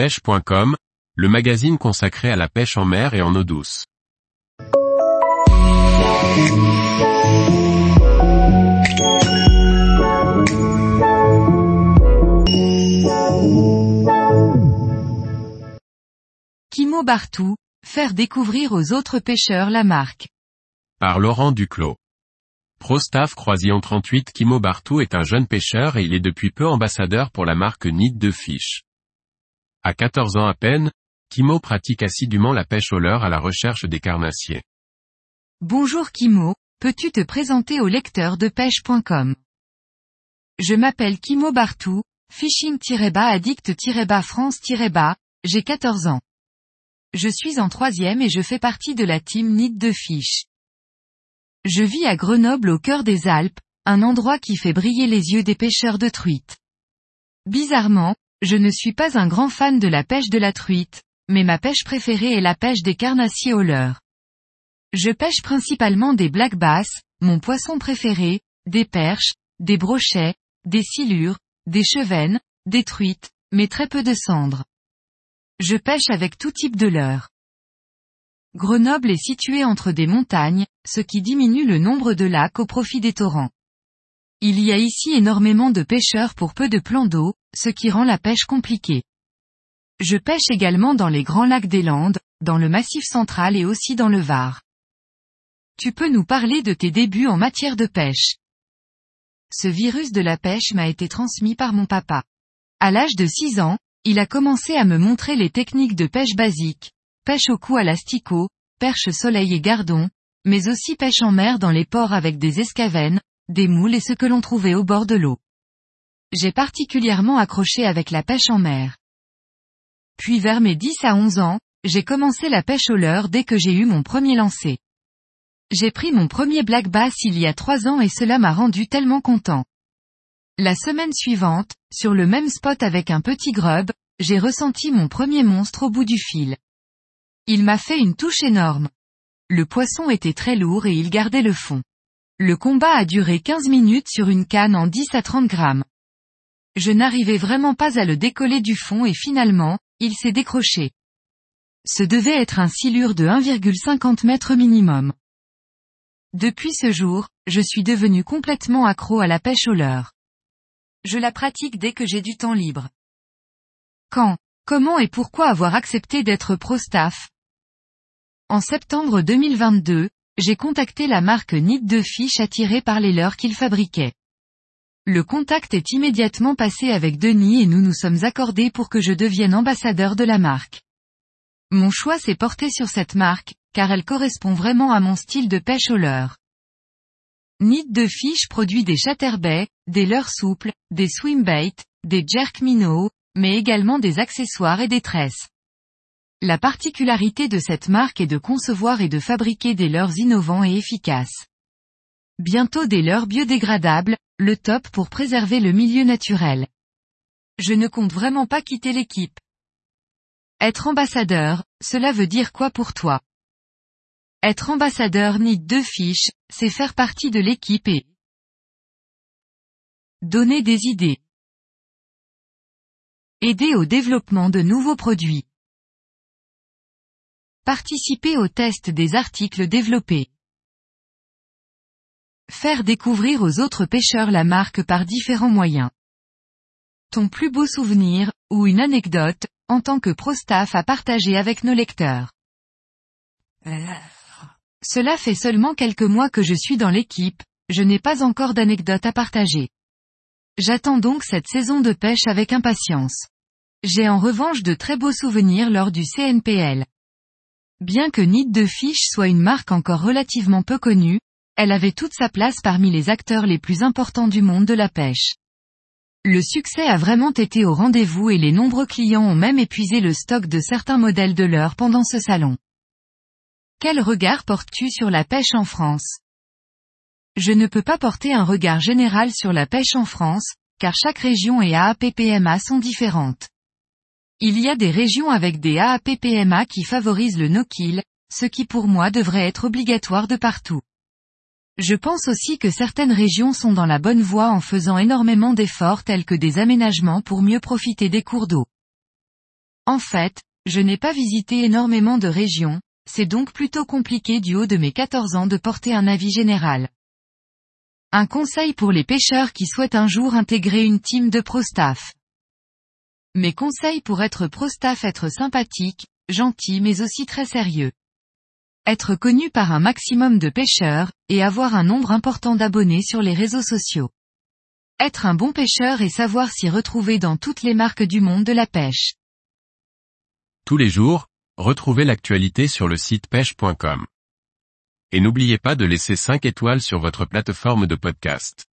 pêche.com, le magazine consacré à la pêche en mer et en eau douce. Kimo Bartou, faire découvrir aux autres pêcheurs la marque. Par Laurent Duclos. ProStaff Croisillon 38 Kimo Bartou est un jeune pêcheur et il est depuis peu ambassadeur pour la marque Nid de Fish. À 14 ans à peine, Kimo pratique assidûment la pêche au leurre à la recherche des carnassiers. Bonjour Kimo, peux-tu te présenter au lecteur de pêche.com Je m'appelle Kimo Bartou, fishing-addict-france-bas, j'ai 14 ans. Je suis en troisième et je fais partie de la team Nid de Fish. Je vis à Grenoble au cœur des Alpes, un endroit qui fait briller les yeux des pêcheurs de truites. Bizarrement, je ne suis pas un grand fan de la pêche de la truite, mais ma pêche préférée est la pêche des carnassiers au leurre. Je pêche principalement des black bass, mon poisson préféré, des perches, des brochets, des silures, des chevennes, des truites, mais très peu de cendres. Je pêche avec tout type de leurre. Grenoble est situé entre des montagnes, ce qui diminue le nombre de lacs au profit des torrents. Il y a ici énormément de pêcheurs pour peu de plans d'eau, ce qui rend la pêche compliquée. Je pêche également dans les grands lacs des Landes, dans le Massif central et aussi dans le Var. Tu peux nous parler de tes débuts en matière de pêche? Ce virus de la pêche m'a été transmis par mon papa. À l'âge de 6 ans, il a commencé à me montrer les techniques de pêche basiques, pêche au cou à l'asticot, perche soleil et gardon, mais aussi pêche en mer dans les ports avec des escavènes, des moules et ce que l'on trouvait au bord de l'eau. J'ai particulièrement accroché avec la pêche en mer. Puis vers mes 10 à 11 ans, j'ai commencé la pêche au leurre dès que j'ai eu mon premier lancer. J'ai pris mon premier black bass il y a 3 ans et cela m'a rendu tellement content. La semaine suivante, sur le même spot avec un petit grub, j'ai ressenti mon premier monstre au bout du fil. Il m'a fait une touche énorme. Le poisson était très lourd et il gardait le fond. Le combat a duré 15 minutes sur une canne en 10 à 30 grammes. Je n'arrivais vraiment pas à le décoller du fond et finalement, il s'est décroché. Ce devait être un silure de 1,50 m minimum. Depuis ce jour, je suis devenu complètement accro à la pêche au leurre. Je la pratique dès que j'ai du temps libre. Quand, comment et pourquoi avoir accepté d'être pro-staff En septembre 2022, j'ai contacté la marque Nid de Fish attirée par les leurres qu'il fabriquait. Le contact est immédiatement passé avec Denis et nous nous sommes accordés pour que je devienne ambassadeur de la marque. Mon choix s'est porté sur cette marque, car elle correspond vraiment à mon style de pêche au leurre. Nid de Fish produit des chatterbaits, des leurres souples, des swimbaits, des jerk minnows, mais également des accessoires et des tresses. La particularité de cette marque est de concevoir et de fabriquer des leurres innovants et efficaces. Bientôt des leurres biodégradables, le top pour préserver le milieu naturel. Je ne compte vraiment pas quitter l'équipe. Être ambassadeur, cela veut dire quoi pour toi? Être ambassadeur ni deux fiches, c'est faire partie de l'équipe et donner des idées. Aider au développement de nouveaux produits. Participer au test des articles développés. Faire découvrir aux autres pêcheurs la marque par différents moyens. Ton plus beau souvenir, ou une anecdote, en tant que pro-staff à partager avec nos lecteurs. Cela fait seulement quelques mois que je suis dans l'équipe, je n'ai pas encore d'anecdotes à partager. J'attends donc cette saison de pêche avec impatience. J'ai en revanche de très beaux souvenirs lors du CNPL. Bien que Nid de Fish soit une marque encore relativement peu connue, elle avait toute sa place parmi les acteurs les plus importants du monde de la pêche. Le succès a vraiment été au rendez-vous et les nombreux clients ont même épuisé le stock de certains modèles de l'heure pendant ce salon. Quel regard portes-tu sur la pêche en France? Je ne peux pas porter un regard général sur la pêche en France, car chaque région et AAPPMA sont différentes. Il y a des régions avec des AAPPMA qui favorisent le no-kill, ce qui pour moi devrait être obligatoire de partout. Je pense aussi que certaines régions sont dans la bonne voie en faisant énormément d'efforts tels que des aménagements pour mieux profiter des cours d'eau. En fait, je n'ai pas visité énormément de régions, c'est donc plutôt compliqué du haut de mes 14 ans de porter un avis général. Un conseil pour les pêcheurs qui souhaitent un jour intégrer une team de pro-staff. Mes conseils pour être pro-staff être sympathique, gentil mais aussi très sérieux. Être connu par un maximum de pêcheurs, et avoir un nombre important d'abonnés sur les réseaux sociaux. Être un bon pêcheur et savoir s'y retrouver dans toutes les marques du monde de la pêche. Tous les jours, retrouvez l'actualité sur le site pêche.com. Et n'oubliez pas de laisser 5 étoiles sur votre plateforme de podcast.